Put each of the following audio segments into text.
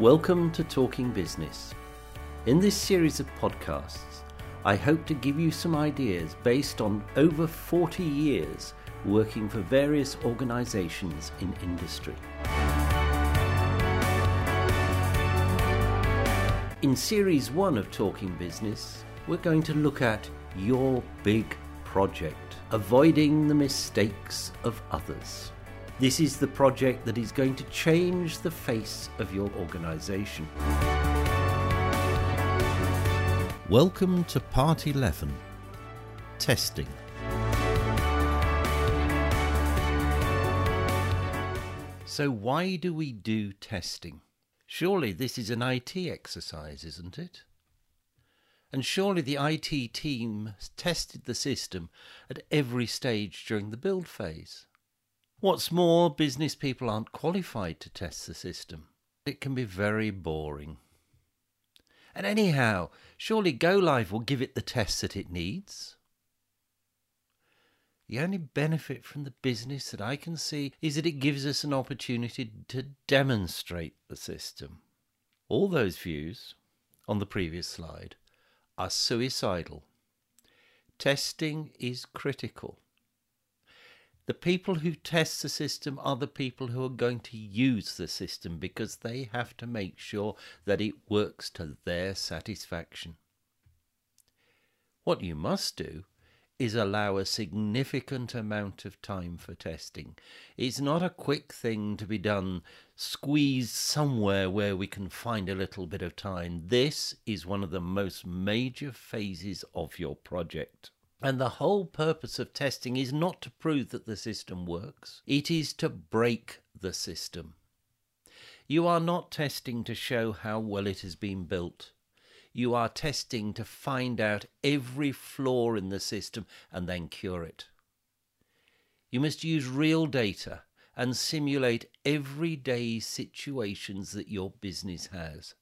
Welcome to Talking Business. In this series of podcasts, I hope to give you some ideas based on over 40 years working for various organizations in industry. In series one of Talking Business, we're going to look at your big project, avoiding the mistakes of others. This is the project that is going to change the face of your organization. Welcome to Part 11 Testing. So, why do we do testing? Surely this is an IT exercise, isn't it? And surely the IT team tested the system at every stage during the build phase. What's more, business people aren't qualified to test the system. It can be very boring. And anyhow, surely Go Live will give it the tests that it needs. The only benefit from the business that I can see is that it gives us an opportunity to demonstrate the system. All those views on the previous slide are suicidal. Testing is critical. The people who test the system are the people who are going to use the system because they have to make sure that it works to their satisfaction. What you must do is allow a significant amount of time for testing. It's not a quick thing to be done, squeezed somewhere where we can find a little bit of time. This is one of the most major phases of your project. And the whole purpose of testing is not to prove that the system works, it is to break the system. You are not testing to show how well it has been built. You are testing to find out every flaw in the system and then cure it. You must use real data and simulate everyday situations that your business has.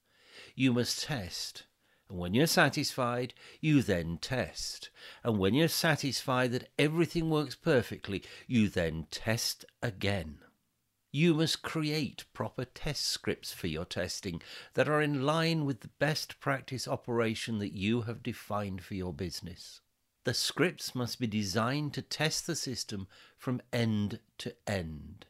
You must test and when you're satisfied, you then test. And when you're satisfied that everything works perfectly, you then test again. You must create proper test scripts for your testing that are in line with the best practice operation that you have defined for your business. The scripts must be designed to test the system from end to end.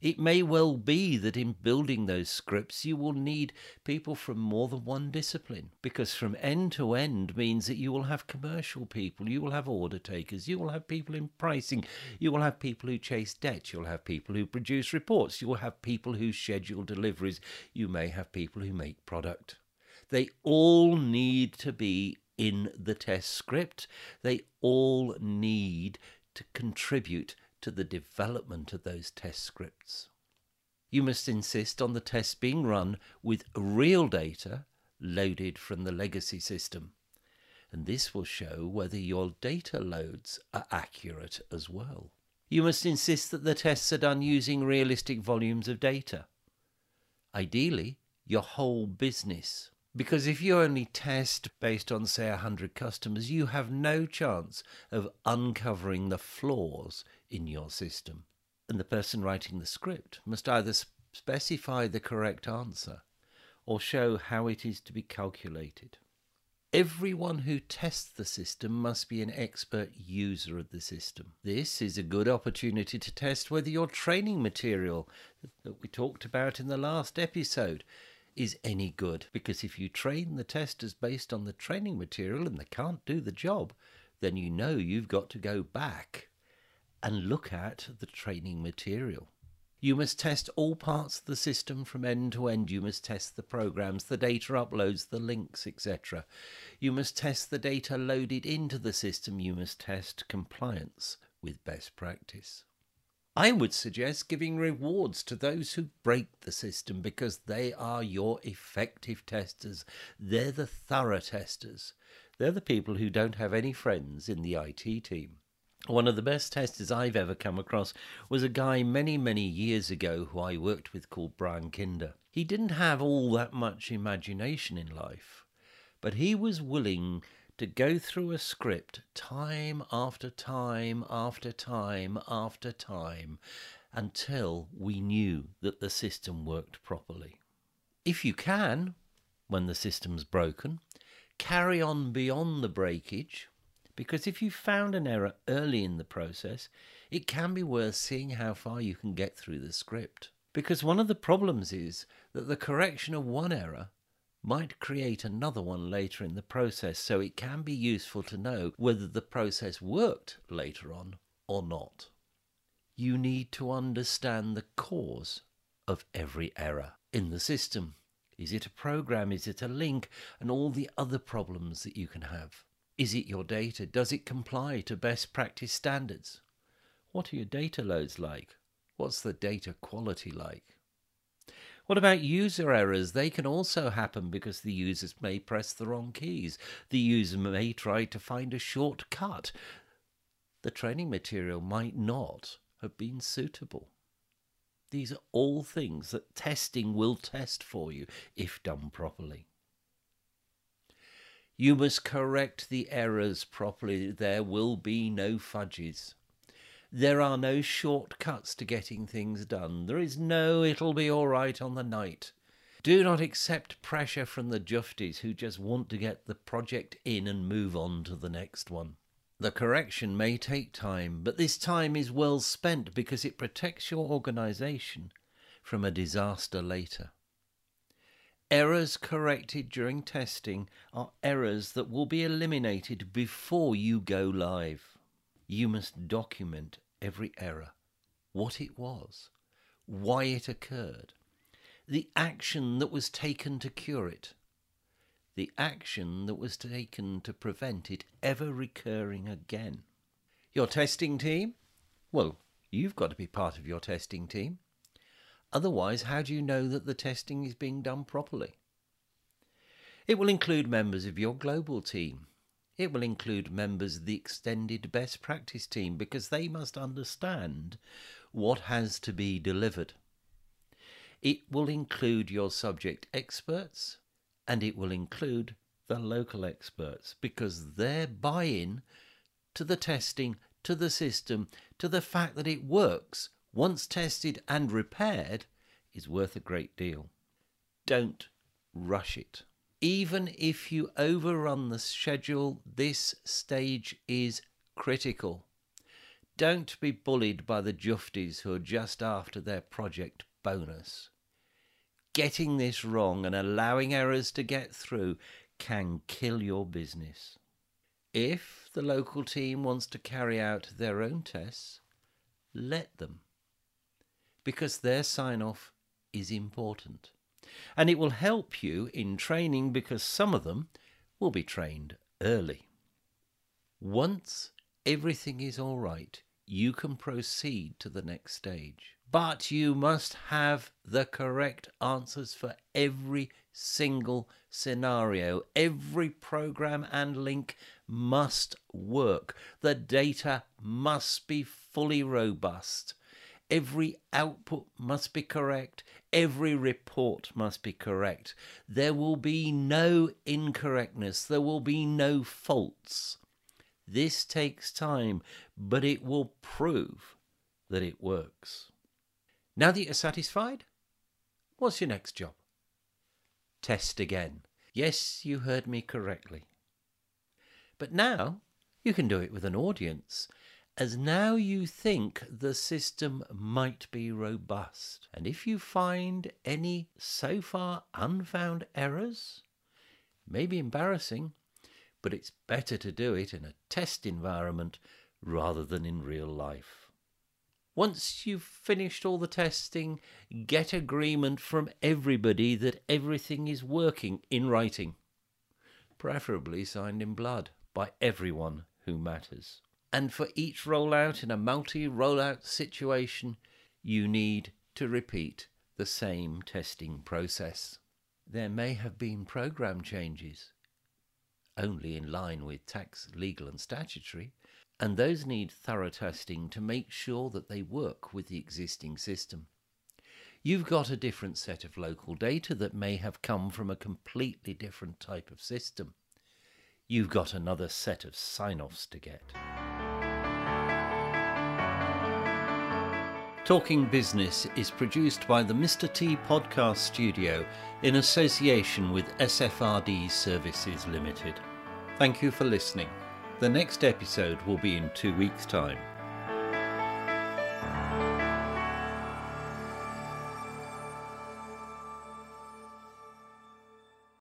It may well be that in building those scripts you will need people from more than one discipline, because from end to end means that you will have commercial people, you will have order takers, you will have people in pricing, you will have people who chase debt, you'll have people who produce reports, you will have people who schedule deliveries, you may have people who make product. They all need to be in the test script, they all need to contribute to the development of those test scripts. You must insist on the tests being run with real data loaded from the legacy system. And this will show whether your data loads are accurate as well. You must insist that the tests are done using realistic volumes of data. Ideally, your whole business because if you only test based on, say, 100 customers, you have no chance of uncovering the flaws in your system. And the person writing the script must either specify the correct answer or show how it is to be calculated. Everyone who tests the system must be an expert user of the system. This is a good opportunity to test whether your training material that we talked about in the last episode is any good. Because if you train the testers based on the training material and they can't do the job, then you know you've got to go back and look at the training material. You must test all parts of the system from end to end. You must test the programs, the data uploads, the links, etc. You must test the data loaded into the system. You must test compliance with best practice. I would suggest giving rewards to those who break the system because they are your effective testers. They're the thorough testers. They're the people who don't have any friends in the IT team. One of the best testers I've ever come across was a guy many, many years ago who I worked with called Brian Kinder. He didn't have all that much imagination in life, but he was willing to go through a script time after time after time after time until we knew that the system worked properly. If you can, when the system's broken, carry on beyond the breakage, because if you found an error early in the process, it can be worth seeing how far you can get through the script. Because one of the problems is that the correction of one error might create another one later in the process, so it can be useful to know whether the process worked later on or not. You need to understand the cause of every error in the system. Is it a program? Is it a link? And all the other problems that you can have. Is it your data? Does it comply to best practice standards? What are your data loads like? What's the data quality like? What about user errors? They can also happen because the users may press the wrong keys. The user may try to find a shortcut. The training material might not have been suitable. These are all things that testing will test for you if done properly. You must correct the errors properly. There will be no fudges. There are no shortcuts to getting things done. There is no it'll be all right on the night. Do not accept pressure from the Jufties who just want to get the project in and move on to the next one. The correction may take time, but this time is well spent because it protects your organisation from a disaster later. Errors corrected during testing are errors that will be eliminated before you go live. You must document every error, what it was, why it occurred, the action that was taken to cure it, the action that was taken to prevent it ever recurring again. Your testing team? Well, you've got to be part of your testing team. Otherwise, how do you know that the testing is being done properly? It will include members of your global team, it will include members of the extended best practice team because they must understand what has to be delivered. It will include your subject experts and it will include the local experts because their buy in to the testing, to the system, to the fact that it works once tested and repaired is worth a great deal. Don't rush it. Even if you overrun the schedule, this stage is critical. Don't be bullied by the Jufties who are just after their project bonus. Getting this wrong and allowing errors to get through can kill your business. If the local team wants to carry out their own tests, let them, because their sign off is important and it will help you in training because some of them will be trained early. Once everything is all right, you can proceed to the next stage. But you must have the correct answers for every single scenario. Every program and link must work. The data must be fully robust. Every output must be correct. Every report must be correct. There will be no incorrectness. There will be no faults. This takes time, but it will prove that it works. Now that you're satisfied, what's your next job? Test again. Yes, you heard me correctly. But now you can do it with an audience as now you think the system might be robust. And if you find any so far unfound errors, may be embarrassing, but it's better to do it in a test environment rather than in real life. Once you've finished all the testing, get agreement from everybody that everything is working in writing, preferably signed in blood by everyone who matters. And for each rollout in a multi rollout situation, you need to repeat the same testing process. There may have been program changes, only in line with tax, legal, and statutory, and those need thorough testing to make sure that they work with the existing system. You've got a different set of local data that may have come from a completely different type of system. You've got another set of sign offs to get. Talking Business is produced by the Mr. T Podcast Studio in association with SFRD Services Limited. Thank you for listening. The next episode will be in two weeks' time.